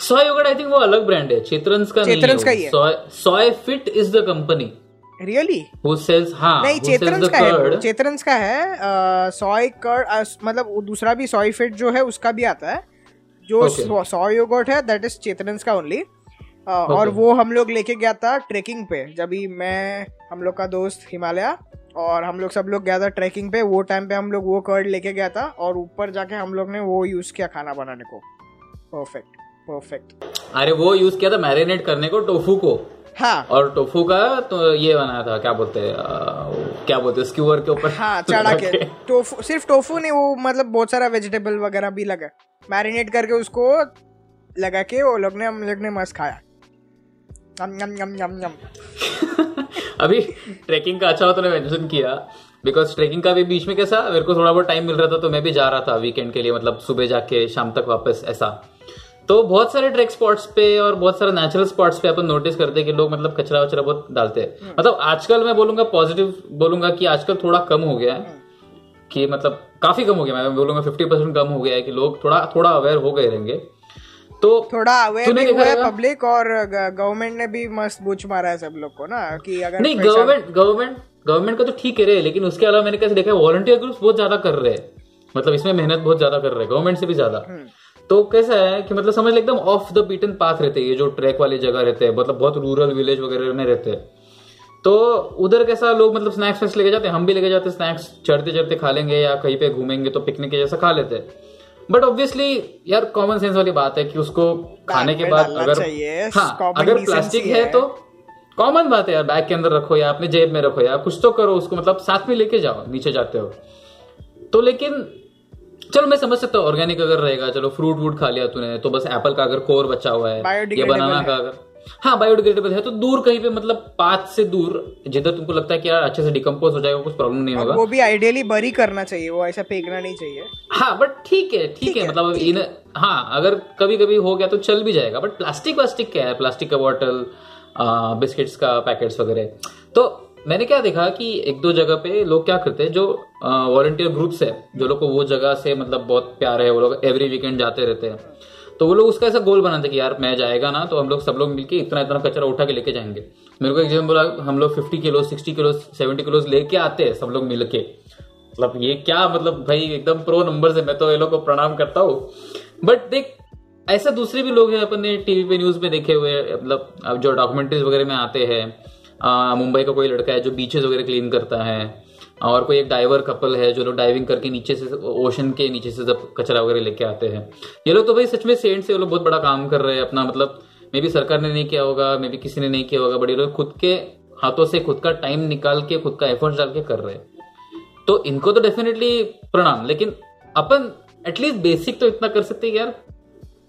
सोय योगर्ट आई थिंक वो अलग ब्रांड है। चेतरंस का चेतरंस का ही है। Soyfit is the company really who sells हाँ नहीं चेतरंस का है चेतरंस का है सोय कर्ड मतलब दूसरा भी सोय फिट जो है उसका भी आता है। जो. सोय योगर्ट है दैट इज़ चेतरंस का ओनली और वो हम लोग लेके गया था ट्रेकिंग पे। जब मैं हम लोग का दोस्त हिमालय और हम लोग सब लोग गया था ट्रैकिंग पे वो टाइम पे हम लोग वो कर्ड लेके गया था और ऊपर जाके हम लोग ने वो यूज़ किया खाना बनाने को। परफेक्ट परफेक्ट अरे वो यूज़ किया था मैरिनेट करने को टोफू को। हाँ। और टोफू का तो ये बनाया था क्या बोलते हैं क्या बोलते हैं स्क्यूअर के ऊपर। हाँ चढ़ा के। टोफू सिर्फ़ टोफू नहीं वो मतलब बहुत सारा वेजिटेबल वगैरह भी लगा। मैरिनेट करके उसको लगा के वो लोग ने हम लोग ने मस्त खाया। यम यम यम यम यम अभी ट्रैकिंग का अच्छा हो तूने मेंशन किया बिकॉज़ ट्रैकिंग का भी बीच में कैसा मेरे को थोड़ा बहुत टाइम मिल रहा था तो मैं भी जा रहा था वीकेंड के लिए मतलब सुबह जाके शाम तक वापस ऐसा। तो बहुत सारे ट्रैक स्पॉट्स पे और बहुत सारे नेचुरल स्पॉट्स पे अपन नोटिस करते हैं कि लोग मतलब कचरा वचरा बहुत डालते हैं। मतलब आजकल मैं बोलूँगा पॉजिटिव बोलूँगा कि आजकल थोड़ा कम हो गया है कि मतलब काफ़ी कम हो गया मैं बोलूँगा फिफ्टी परसेंट कम हो गया है कि लोग थोड़ा थोड़ा अवेयर हो गए रहेंगे। तो थोड़ा अवेयर हुआ है? पब्लिक और गवर्नमेंट ने भी मस्त बूच मारा है सब लोग को ना कि अगर नहीं गवर्नमेंट गवर्नमेंट गवर्नमेंट का तो ठीक है लेकिन उसके अलावा मैंने कैसे देखा है वॉलंटियर ग्रुप्स बहुत ज़्यादा कर रहे हैं। मतलब इसमें मेहनत बहुत ज़्यादा कर रहे हैं गवर्नमेंट से भी ज़्यादा। हम्म। तो कैसा है कि मतलब समझ ले एकदम ऑफ़ द बीटन पाथ रहते हैं ये जो ट्रैक वाली जगह रहते हैं मतलब बहुत रूरल विलेज वगैरह में रहते हैं। तो उधर कैसा लोग मतलब स्नैक्स वैक्स लेके जाते हैं? हम भी लेके जाते हैं स्नैक्स चढ़ते चढ़ते खा लेंगे या कहीं पे घूमेंगे तो पिकनिक के जैसा खा लेते हैं। बट ऑब्वियसली यार कॉमन सेंस वाली बात है कि उसको खाने के बाद अगर हाँ अगर प्लास्टिक है। तो कॉमन बात है यार बैग के अंदर रखो या अपने जेब में रखो या कुछ तो करो उसको मतलब साथ में लेके जाओ नीचे जाते हो तो लेकिन चलो मैं समझ सकता हूँ ऑर्गेनिक अगर रहेगा चलो फ्रूट वूट खा लिया तूने तो बस एप्पल का अगर कोर बचा हुआ है या बनाना का अगर हाँ बायोडिग्रेडेबल है तो दूर कहीं पे मतलब पाथ से दूर जिधर तुमको लगता है कि यार अच्छे से डिकम्पोज हो जाएगा कुछ प्रॉब्लम नहीं होगा। वो भी आइडियली बरी करना चाहिए वो ऐसा फेंकना नहीं चाहिए। हाँ बट ठीक है ठीक है मतलब इन हाँ अगर कभी कभी हो गया तो चल भी जाएगा बट प्लास्टिक वास्टिक क्या है? प्लास्टिक का बॉटल बिस्किट्स का पैकेट्स वगैरह। तो मैंने क्या देखा कि एक दो जगह पे लोग क्या करते हैं जो वॉलंटियर ग्रुप्स है जो लोग को वो जगह से मतलब बहुत प्यार है वो लोग एवरी वीकेंड जाते रहते हैं। तो वो लोग उसका ऐसा गोल बनाते कि यार मैं जाएगा ना तो हम लोग सब लोग मिलकर इतना इतना कचरा उठा के लेके जाएँगे। मेरे को जन बोला हम लोग fifty kilo sixty kilo seventy kilo लेके आते हैं सब लोग मिलके। मतलब ये क्या मतलब भाई, एकदम प्रो नंबर से मैं तो ये लोग को प्रणाम करता हूँ। बट देख, ऐसा दूसरे भी लोग हैं अपन ने टीवी पे न्यूज़ में देखे हुए मतलब अब जो डॉक्यूमेंट्रीज वगैरह में आते हैं मुंबई का कोई लड़का है जो बीचेस वगैरह क्लीन करता है और कोई एक डाइवर कपल है जो लोग डाइविंग करके नीचे से ओशन के नीचे से जब कचरा वगैरह लेके आते हैं। ये लोग तो भाई सच में सेंट से वो लोग बहुत बड़ा काम कर रहे हैं अपना मतलब मे बी सरकार ने नहीं किया होगा मे बी किसी ने नहीं किया होगा बट ये लोग खुद के हाथों से खुद का टाइम निकाल के, खुद का एफर्ट डाल के कर रहे हैं। तो इनको तो डेफिनेटली प्रणाम, लेकिन अपन एटलीस्ट बेसिक तो इतना कर सकते हैं यार,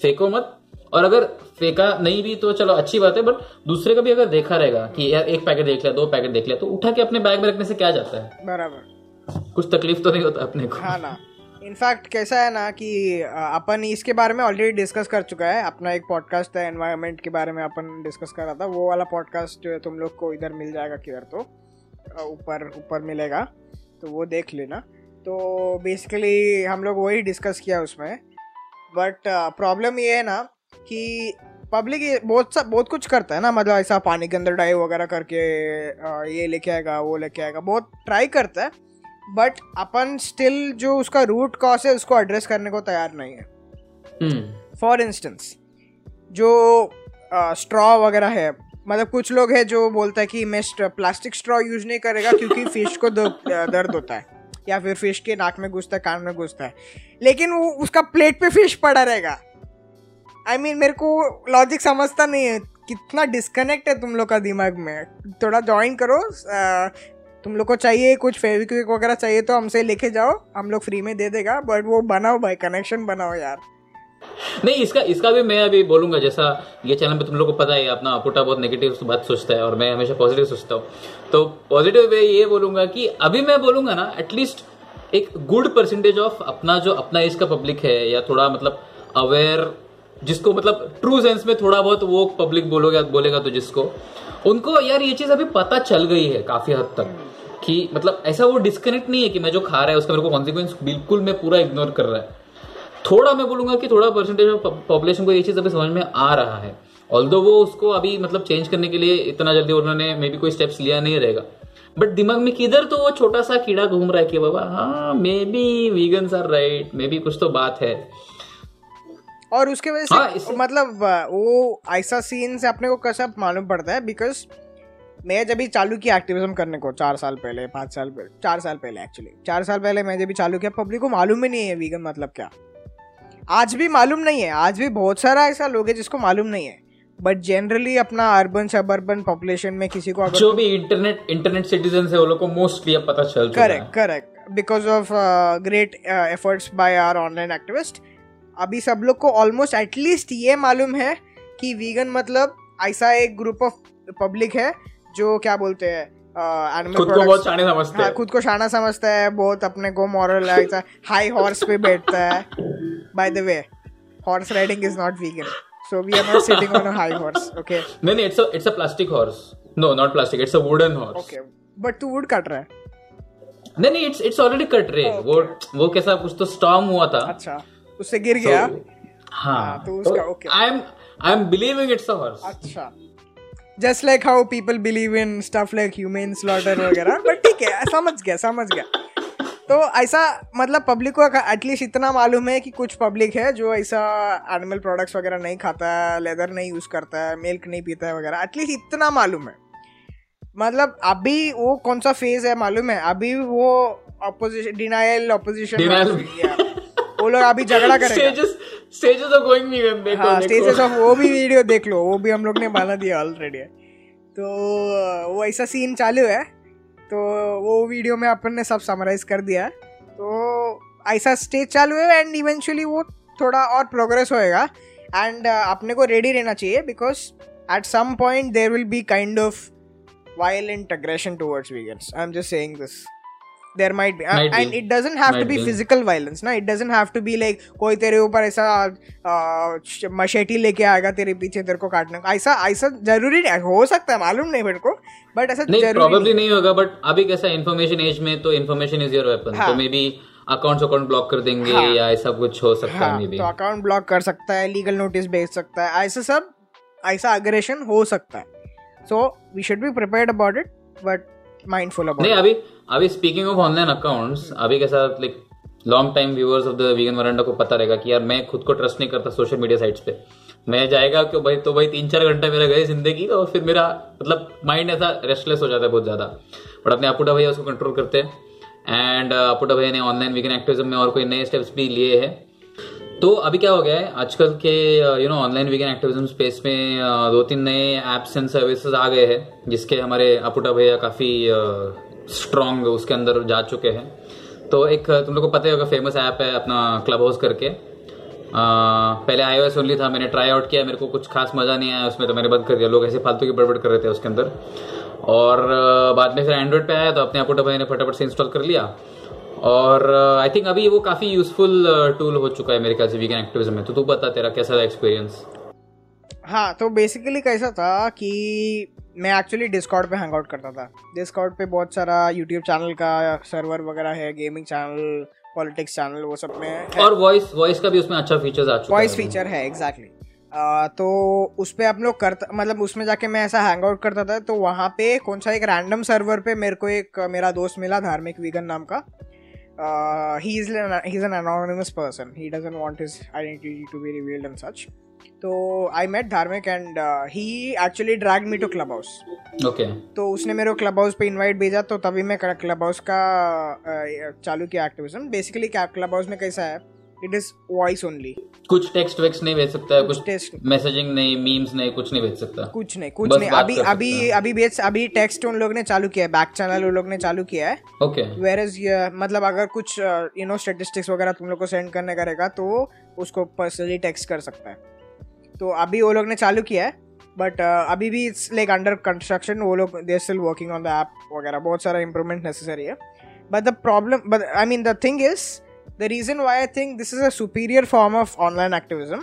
फेंको मत। और अगर फेंका नहीं भी तो चलो अच्छी बात है बट दूसरे का भी अगर देखा रहेगा कि यार एक पैकेट देख लिया दो पैकेट देख लिया तो उठा के अपने बैग में रखने से क्या जाता है? बराबर। कुछ तकलीफ़ तो नहीं होता अपने को। हाँ ना। इनफैक्ट कैसा है ना कि अपन इसके बारे में ऑलरेडी डिस्कस कर चुका है। अपना एक पॉडकास्ट है एनवायरनमेंट के बारे में अपन डिस्कस कर रहा था। वो वाला पॉडकास्ट जो है तुम लोग को इधर मिल जाएगा किधर तो ऊपर ऊपर मिलेगा तो वो देख लेना। तो बेसिकली हम लोग वही डिस्कस किया उसमें। बट प्रॉब्लम ये है ना कि पब्लिक बहुत सा बहुत कुछ करता है ना मतलब ऐसा पानी के अंदर डाइव वगैरह करके ये लेके आएगा वो लेके आएगा बहुत ट्राई करता है बट अपन स्टिल जो उसका रूट कॉज है उसको एड्रेस करने को तैयार नहीं है। फॉर इंस्टेंस जो स्ट्रॉ वगैरह है मतलब कुछ लोग हैं जो बोलता है कि मैं प्लास्टिक स्ट्रॉ यूज़ नहीं करेगा क्योंकि फ़िश को दर्द होता है या फिर फ़िश के नाक में घुसता है कान में घुसता है लेकिन वो उसका प्लेट पे फ़िश पड़ा रहेगा। आई I मीन mean, मेरे को लॉजिक समझता नहीं है। कितना डिस्कनेक्ट है तुम लोग का दिमाग में? थोड़ा ज्वाइन करो आ, तुम लोग को चाहिए कुछ फेविक्विक वगैरह चाहिए तो हमसे लेके जाओ। हम लोग फ्री में दे देगा बट वो बनाओ भाई कनेक्शन बनाओ यार। नहीं इसका इसका भी मैं अभी बोलूँगा जैसा ये चैनल पे तुम लोग को पता है अपना पुटा बहुत नेगेटिव बात सोचता है और मैं हमेशा पॉजिटिव सोचता हूँ। तो पॉजिटिव वे ये बोलूँगा कि अभी मैं बोलूँगा ना एटलीस्ट एक गुड परसेंटेज ऑफ़ अपना जो अपना एज का पब्लिक है या थोड़ा मतलब अवेयर जिसको मतलब ट्रू सेंस में थोड़ा बहुत वो पब्लिक बोलोगे, बोलेगा तो जिसको। उनको यार ये चीज़ अभी पता चल गई है काफ़ी हद तक कि मतलब ऐसा वो डिस्कनेक्ट नहीं है कि मैं जो खा रहा है उसका मेरे को कॉन्सिक्वेंस बिल्कुल मैं पूरा इग्नोर कर रहा है। थोड़ा मैं बोलूँगा कि थोड़ा परसेंटेज ऑफ़ पॉपुलेशन को ये चीज़ अभी समझ में आ रहा है। ऑल वो उसको अभी मतलब चेंज करने के लिए इतना जल्दी उन्होंने मे बी कोई स्टेप्स लिया नहीं रहेगा। बट दिमाग में किधर तो वो छोटा सा कीड़ा घूम रहा है कि बाबा हाँ maybe vegan are right maybe कुछ तो बात है। और उसके वजह से हाँ, मतलब वो ऐसा सीन से अपने को कैसा मालूम पड़ता है? बिकॉज़ मैं जब भी चालू किया एक्टिविज्म करने को चार साल पहले पाँच साल पहले चार साल पहले एक्चुअली चार साल पहले मैं जब भी चालू किया पब्लिक को मालूम ही नहीं है वीगन मतलब क्या। आज भी मालूम नहीं है आज भी बहुत सारा ऐसा लोग है जिसको मालूम नहीं है। बट जनरली अपना अर्बन सब अर्बन पॉपुलेशन में किसी को अगर जो भी इंटरनेट इंटरनेट सिटीजन है वो लोग को मोस्टली अब पता चल correct correct because of great efforts by our online activist अभी सब लोग को ऑलमोस्ट एटलीस्ट ये मालूम है कि वीगन मतलब ऐसा एक ग्रुप ऑफ़ पब्लिक है जो क्या बोलते हैं खुद को बहुत शाना समझता है खुद को शाना समझता है बहुत अपने को मॉरल ऐसा हाई हॉर्स पे बैठता है। By the way horse riding is not vegan so we are not sitting on a high horse okay? no no it's a it's a plastic horse. No not plastic it's a wooden horse. Okay but तू would cut रहा है। नहीं नहीं it's it's already cut रहे वो वो कैसा कुछ तो स्टॉर्म हुआ था। अच्छा। उससे गिर गया? हाँ तो उसका okay I am I am believing it's a horse अच्छा। Just like how people believe in stuff like humane slaughter वगैरह बट ठीक है समझ गया समझ गया। तो ऐसा मतलब पब्लिक को एटलीस्ट इतना मालूम है कि कुछ पब्लिक है जो ऐसा एनिमल प्रोडक्ट्स वगैरह नहीं खाता है लेदर नहीं यूज़ करता है मिल्क नहीं पीता है वगैरह एटलीस्ट इतना मालूम है। मतलब अभी वो कौन सा फ़ेज़ है मालूम है? अभी वो ऑपोजिशन डिनाइल ऑपोजिशन वो लोग अभी झगड़ा करेंगे। स्टेजेस ऑफ़ गोइंग देखो हाँ स्टेजेस ऑफ़ वो भी वीडियो देख लो वो भी हम लोग ने बना दिया ऑलरेडी तो वो ऐसा सीन चालू है तो वो वीडियो में अपन ने सब समराइज कर दिया। है तो ऐसा स्टेज चालू है एंड इवेंचुअली वो थोड़ा और प्रोग्रेस होएगा। एंड uh, अपने को रेडी रहना चाहिए because at some point there will be kind of violent aggression towards vegans i'm just saying this there might be might and be. it doesn't have might to be, be. physical violence ना it doesn't have to be like कोई तेरे ऊपर ऐसा मशेटी लेके आएगा तेरे पीछे तेरे को काटने का। ऐसा ऐसा ज़रूरी नहीं हो सकता है मालूम नहीं मेरे को बट ऐसा नहीं प्रॉब्लली नहीं। होगा बट अभी कैसा इन्फॉर्मेशन एज में तो इन्फॉर्मेशन इज़ योर वेपन तो maybe account account block कर देंगे हाँ, या ऐसा कुछ हो सकता हाँ, है तो अकाउंट ब्लॉक कर सकता है लीगल नोटिस भेज सकता है ऐसा सब ऐसा अग्रेशन हो सकता है। So we should be prepared about it but mindful about नहीं अभी अभी स्पीकिंग ऑफ़ ऑनलाइन अकाउंट्स अभी कैसा like long time viewers of the vegan veranda को पता रहेगा कि यार मैं खुद को ट्रस्ट नहीं करता सोशल मीडिया साइट्स पे। मैं जाएगा क्यों भाई तो भाई तीन चार घंटे मेरा गए ज़िंदगी और फिर मेरा मतलब माइंड ऐसा रेस्टलेस हो जाता है बहुत ज़्यादा। बट अपने अपुडा भैया उसको कंट्रोल करते हैं। एंड अपुडा भैया ने ऑनलाइन वीगन एक्टिविज्म में और कोई नए स्टेप्स भी लिए हैं। तो अभी क्या हो गया है? आजकल के you know online vegan activism space में uh, दो तीन नए एप्स एंड सर्विसेज़ आ गए हैं जिसके हमारे अपुटा भैया काफ़ी स्ट्रांग uh, उसके अंदर जा चुके हैं। तो एक तुम लोग को पता ही होगा फ़ेमस ऐप है अपना क्लब हाउस करके। आ, पहले आई ओएस ओनली था मैंने ट्राई आउट किया मेरे को कुछ खास मज़ा नहीं आया उसमें तो मैंने बंद कर दिया। लोग ऐसे फालतू की बड़बड़ कर रहे थे उसके अंदर। और बाद में फिर एंड्रॉइड पे आया तो अपने आप भाई ने फटाफट से इंस्टॉल कर लिया। और आई थिंक अभी वो काफ़ी यूजफुल टूल हो चुका है मेरे ख्याल से वीगन एक्टिविज्म में। तो तू बता तेरा कैसा था एक्सपीरियंस हाँ तो बेसिकली कैसा था कि मैं एक्चुअली डिस्कॉर्ड पे हैंग आउट करता था। डिस्कॉर्ड पे बहुत सारा यूट्यूब चैनल का सर्वर वगैरह है गेमिंग चैनल पॉलिटिक्स चैनल वो सब में है। और वॉइस वॉइस का भी उसमें अच्छा फीचर्स आ चुका वॉइस फीचर है एग्जैक्टली exactly. Uh, तो उस पर आप लोग करता मतलब उसमें जाके मैं ऐसा हैंग आउट करता था तो वहाँ पे कौन सा एक रैंडम सर्वर पे मेरे को एक मेरा दोस्त मिला धार्मिक वीगन नाम का। He is an, he's an anonymous person. He doesn't want his identity to be revealed and such. तो I met Dharmik and he actually drag me to Clubhouse okay तो उसने मेरे को क्लब हाउस पे invite भेजा तो तभी मैं क्लब हाउस का uh, चालू किया एक्टिविज्म बेसिकली क्या क्लब हाउस में कैसा है इट इज़ वॉइस ओनली कुछ टेक्स्ट वेक्स्ट नहीं भेज सकता कुछ टेक्स्ट मैसेजिंग नहीं मीम्स नहीं कुछ नहीं भेज सकता। कुछ नहीं कुछ नहीं। अभी अभी अभी भेज अभी टेक्स्ट उन लोग ने चालू किया है बैक चैनल उन लोग ने चालू किया है। ओके वेर इज़ मतलब अगर कुछ यू नो स्टेटिस्टिक्स वगैरह तुम लोग को सेंड करने का रहेगा तो उसको पर्सनली टेक्स्ट कर सकता है। तो अभी वो लोग ने चालू किया है बट uh, अभी भी इट्स लाइक अंडर कंस्ट्रक्शन वो लोग they still working on the app वगैरह। बहुत सारा इंप्रूवमेंट नेसेसरी है। But the problem but I mean the thing is the reason why I think this is a superior form of online activism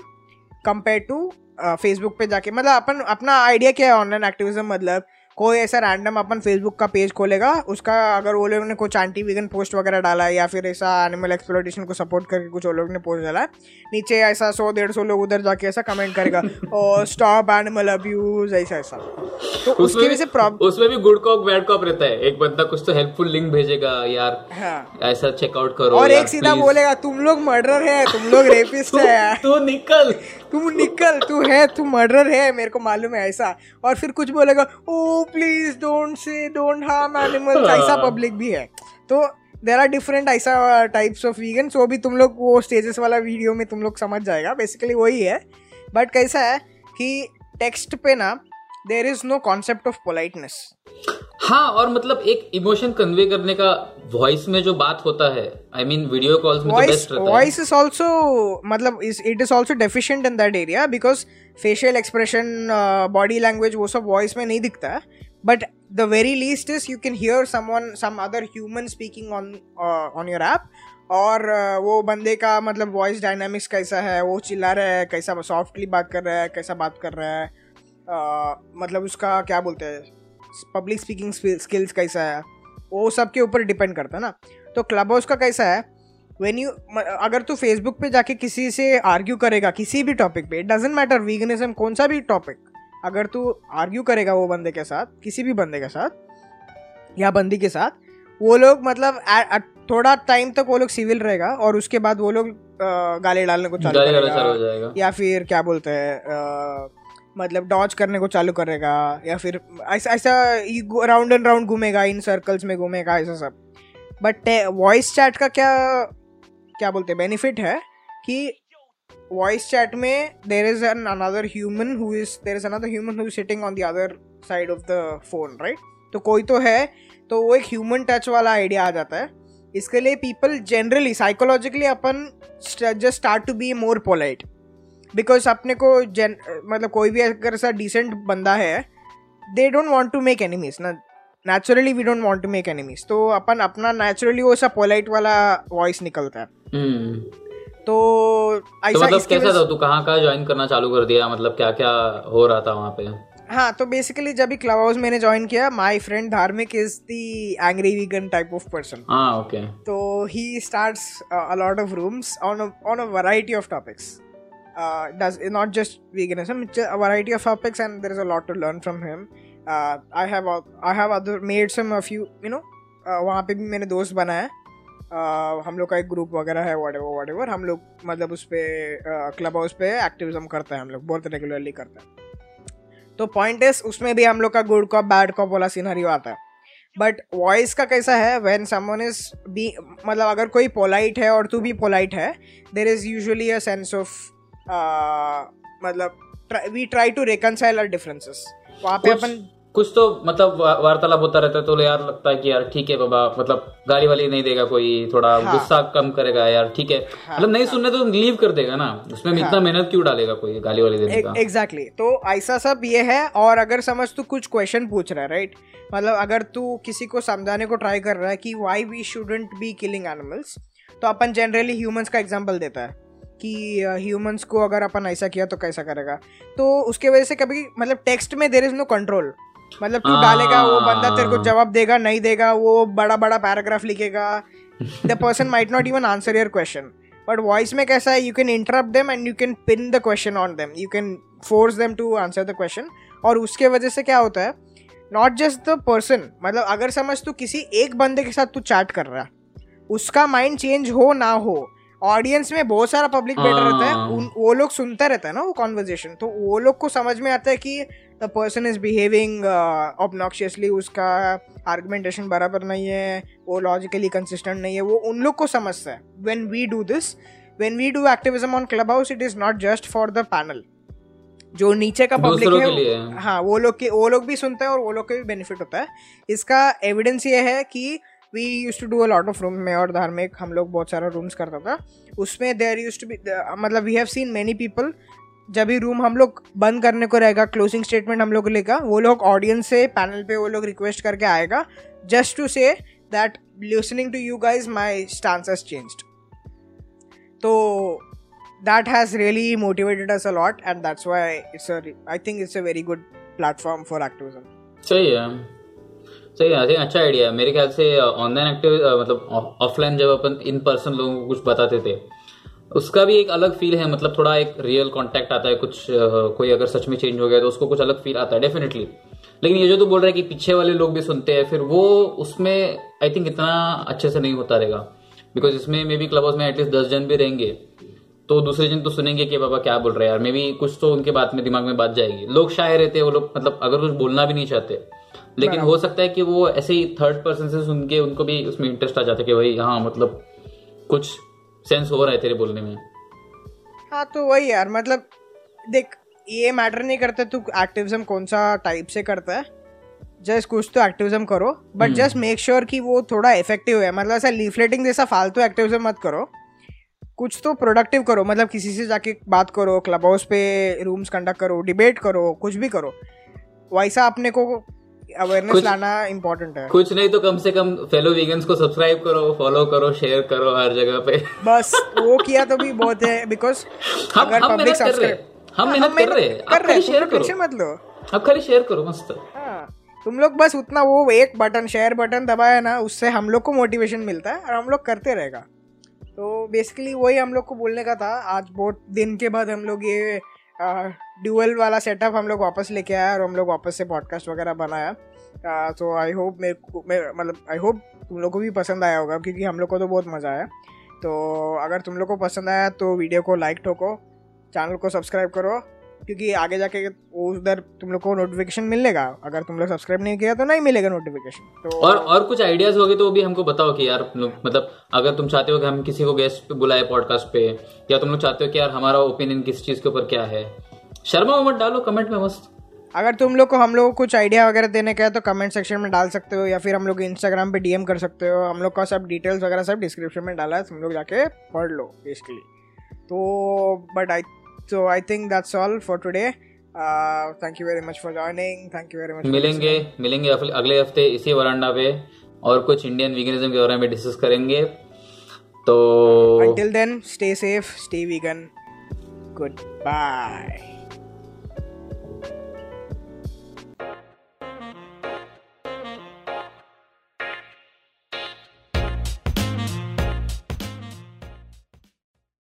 compare to Facebook पे जाके मतलब अपन, अपना idea क्या है ऑनलाइन एक्टिविज्म मतलब? कोई ऐसा रैंडम अपन फेसबुक का पेज खोलेगा उसका अगर वो लोग ने कुछ एंटी वीगन पोस्ट वगैरह डाला है या फिर ऐसा एनिमल एक्सप्लोटेशन को सपोर्ट करके कुछ वो लोग ने पोस्ट डाला है नीचे ऐसा सौ डेढ़ सौ लोग उधर जाके ऐसा कमेंट करेगा और स्टॉप एनिमल अब्यूज ऐसा ऐसा। तो उसकी वजह से प्रॉब्लम उसमें भी गुड कॉप बैड कॉप रहता है। एक बंदा कुछ तो हेल्पफुल लिंक भेजेगा यार हाँ। ऐसा चेकआउट करो और एक सीधा बोलेगा तुम लोग मर्डर है तुम लोग रेपिस्ट है तू निकल। तू निकल तू है तू मर्डर है मेरे को मालूम है ऐसा। और फिर कुछ बोलेगा ओ please don't say don't harm animals ऐसा पब्लिक भी है। तो देर आर डिफरेंट ऐसा टाइप्स ऑफ़ वीगन सो भी तुम लोग वो स्टेजेस वाला वीडियो में तुम लोग समझ जाएगा। बेसिकली वही है। बट कैसा है कि टेक्स्ट पे ना there is no concept of politeness हाँ और मतलब एक इमोशन कन्वे करने का वॉइस में जो बात होता है आई मीन वीडियो कॉल्स में voice, बेस्ट रहता वॉइस इज़ आल्सो मतलब it is also deficient in that area because facial expression body language वो सब वॉइस में नहीं दिखता है। But the very least is you can hear someone some other human speaking on on your app और uh, वो बंदे का मतलब वॉइस डायनामिक्स कैसा है वो चिल्ला रहा है कैसा सॉफ्टली बात कर रहा है कैसा बात कर रहा है। Uh, मतलब उसका क्या बोलते हैं पब्लिक स्पीकिंग स्किल्स कैसा है वो सब के ऊपर डिपेंड करता है ना। तो क्लब हाउस का कैसा है वेन यू अगर तू फेसबुक पे जाके किसी से आर्ग्यू करेगा किसी भी टॉपिक पे इट डजेंट मैटर वीगनिज्म कौन सा भी टॉपिक अगर तू आर्ग्यू करेगा वो बंदे के साथ किसी भी बंदे के साथ या बंदी के साथ वो लोग मतलब थोड़ा टाइम तक वो लोग सिविल रहेगा और उसके बाद वो लोग गाली डालने को चालू करेगा या फिर क्या बोलते हैं मतलब डॉच करने को चालू करेगा, या फिर ऐसा ऐसा राउंड एंड राउंड घूमेगा इन सर्कल्स में घूमेगा, ऐसा सब। बट वॉइस चैट का क्या क्या बोलते हैं बेनिफिट है कि वॉइस चैट में there is an another human who is there is another human who is sitting on the other side of the phone right तो कोई तो है तो वो एक ह्यूमन टच वाला आइडिया आ जाता है। इसके लिए people generally psychologically upon just start to be more polite because अपने को जन मतलब कोई भी अगर ऐसा डिसेंट बंदा है they don't want to make enemies ना naturally we don't want to make enemies तो अपन अपना नेचुरली वो सा पोलाइट वाला वॉइस निकलता है। hmm. तो ऐसा तो मतलब कैसा था? तू कहाँ कहाँ ज्वाइन करना चालू कर दिया? मतलब क्या क्या हो रहा था वहाँ पे? हाँ तो बेसिकली जब भी क्लब हाउस मैंने ज्वाइन किया my friend Dharmik is the angry vegan type of person हाँ ओके तो he starts a lot of rooms on on a variety of topics uh, does not just veganism it's a variety of topics and there is a lot to learn from him. Uh, i have i have other made some a few you know uh, वहाँ पे भी मैंने दोस्त बनाया हम लोग का एक ग्रुप वगैरह है वट एवर वट एवर हम लोग मतलब उस पर क्लब हाउस पे एक्टिविज्म करते हैं हम लोग बहुत रेगुलरली करते हैं। तो पॉइंट इज़ उसमें भी हम लोग का गुड कॉप बैड कॉप वाला सीनरी आता है। बट वॉइस का कैसा है वेन समवन इज़ बी मतलब अगर कोई पोलाइट है और तू भी पोलाइट है there is usually a sense of मतलब we try to reconcile our differences वहाँ पे अपन कुछ तो मतलब वार्तालाप होता रहता है तो यार लगता है कि यार ठीक है बाबा मतलब गाली वाली नहीं देगा कोई थोड़ा हाँ। गुस्सा कम करेगा यार ठीक है। हाँ, मतलब नहीं हाँ, सुनने तो लीव कर देगा ना उसमें हाँ, इतना मेहनत क्यों डालेगा कोई गाली वाली देने का? Exactly exactly. तो ऐसा सब ये है और अगर समझ तू कुछ क्वेश्चन पूछ रहा है राइट मतलब अगर तू किसी को समझाने को ट्राई कर रहा है कि why we shouldn't be killing animals तो अपन जनरली ह्यूमंस का एग्ज़ाम्पल देता है। कि ह्यूमंस को अगर अपन ऐसा किया तो कैसा करेगा? तो उसके वजह से कभी मतलब टेक्स्ट में देर इज़ नो कंट्रोल मतलब तू डालेगा वो बंदा तेरे को जवाब देगा नहीं देगा वो बड़ा बड़ा पैराग्राफ लिखेगा। The person might not even answer your question but voice में कैसा है you can interrupt them and you can pin the question on them you can force them to answer the question और उसके वजह से क्या होता है नॉट जस्ट द पर्सन मतलब अगर समझ तू किसी एक बंदे के साथ तू चैट कर रहा है उसका माइंड चेंज हो ना हो ऑडियंस में बहुत सारा पब्लिक बैठा रहता है हाँ। उन वो लोग सुनता रहता है ना वो कॉन्वर्जेशन तो वो लोग को समझ में आता है कि the person is behaving obnoxiously उसका आर्गुमेंटेशन बराबर नहीं है वो लॉजिकली कंसिस्टेंट नहीं है वो उन लोग को समझता है। When we do this when we do activism on Clubhouse it is not just for the panel जो नीचे का पब्लिक है हाँ वो लोग के वो लोग भी सुनते हैं और वो लोग के भी बेनिफिट होता है। इसका एविडेंस ये है कि we use to do a lot of room में और धार्मिक हम लोग बहुत सारा रूम्स करता था। उसमें देर यूज़ टू बी मतलब we have seen many people जब भी रूम हम लोग बंद करने को रहेगा क्लोजिंग स्टेटमेंट हम लोग लेगा, वो लोग ऑडियंस से पैनल पे वो लोग रिक्वेस्ट करके आएगा just to say that listening to you guys my stance has changed तो has really motivated us a lot, and that's why it's a, i think it's a very good platform for सही है। सही है सही अच्छा idea है। मेरे ख्याल से ऑनलाइन एक्टिव मतलब ऑफलाइन जब अपन इन पर्सन लोगों को कुछ बताते थे, उसका भी एक अलग फील है। मतलब थोड़ा एक रियल कांटेक्ट आता है, कुछ कोई अगर सच में चेंज हो गया तो उसको कुछ अलग फील आता है डेफिनेटली लेकिन ये जो तू बोल रहा है कि पीछे वाले लोग भी सुनते हैं, फिर वो उसमें आई थिंक इतना अच्छे से नहीं होता रहेगा। बिकॉज़ इसमें मे बी क्लब हाउस में एटलीस्ट दस जन भी रहेंगे तो दूसरे जन तो सुनेंगे कि बाबा क्या बोल रहे हैं यार। मे बी कुछ तो उनके बात में, दिमाग में बात जाएगी। लोग शायर रहते हैं, वो लोग मतलब अगर कुछ बोलना भी नहीं चाहते लेकिन हो सकता है कि वो ऐसे ही थर्ड पर्सन से सुन के उनको भी उसमें इंटरेस्ट आ जाता है कि भाई हाँ मतलब कुछ सेंस हो रहा है तेरे बोलने में। हाँ तो वही यार मतलब देख ये मैटर नहीं करता तू एक्टिविज्म कौन सा टाइप से करता है। जस्ट कुछ तो एक्टिविज्म करो बट जस्ट मेक श्योर कि वो थोड़ा इफ़ेक्टिव है। मतलब ऐसा लीफलेटिंग जैसा फालतू एक्टिविज्म मत करो। कुछ तो प्रोडक्टिव करो मतलब किसी से जाके बात करो क्लब हाउस पे रूम्स कंडक्ट करो डिबेट करो कुछ भी करो। वैसा अपने को अवेयरनेस लाना इम्पोर्टेंट है। कुछ नहीं तो कम से कम फेलो वीगन्स को सब्सक्राइब करो फॉलो करो शेयर करो हर जगह पे। बस वो किया तो भी बहुत है बिकॉज़ हम अगर हम मेहनत कर रहे हम हाँ, मेहनत कर रहे कर रहे शेयर करो। मत लो। अब खाली शेयर करो मस्त। हाँ तुम लोग बस उतना वो एक बटन शेयर बटन दबाया ना उससे हम लोग को मोटिवेशन मिलता है और हम लोग करते रहेगा। तो बेसिकली वही हम लोग को बोलने का था आज बहुत दिन के बाद हम लोग ये ड्यूअल वाला सेटअप हम लोग वापस लेके आया और हम लोग वापस से पॉडकास्ट वगैरह बनाया। तो आई होप मेरे को मतलब आई होप तुम लोग को भी पसंद आया होगा क्योंकि हम लोग को तो बहुत मज़ा आया। तो अगर तुम लोग को पसंद आया तो वीडियो को लाइक ठोको चैनल को सब्सक्राइब करो क्योंकि आगे जाके उधर तुम लोग को नोटिफिकेशन मिलेगा। अगर तुम लोग सब्सक्राइब नहीं किया तो नहीं मिलेगा नोटिफिकेशन तो और और कुछ आइडियाज़ होगे तो वो भी हमको बताओ कि यार मतलब अगर तुम चाहते हो कि हम किसी को गेस्ट पे बुलाए पॉडकास्ट पे या तुम लोग चाहते हो कि यार हमारा ओपिनियन किस चीज़ के ऊपर क्या है शर्मा मत डालो कमेंट में मस्त। अगर तुम लोग को हम लोग को कुछ आइडिया वगैरह देने का है तो कमेंट सेक्शन में डाल सकते हो या फिर हम लोग इंस्टाग्राम पे डीएम कर सकते हो। हम लोग का सब डिटेल्स वगैरह सब डिस्क्रिप्शन में डाला है तुम लोग जाके पढ़ लो बेसिकली तो बट आई तो I think that's all for today thank you very much for joining thank you very much मिलेंगे मिलेंगे अगले हफ़्ते इसी वरांडा पे और कुछ इंडियन वीगनिज्म के बारे में डिस्कस करेंगे। तो until then stay safe stay vegan goodbye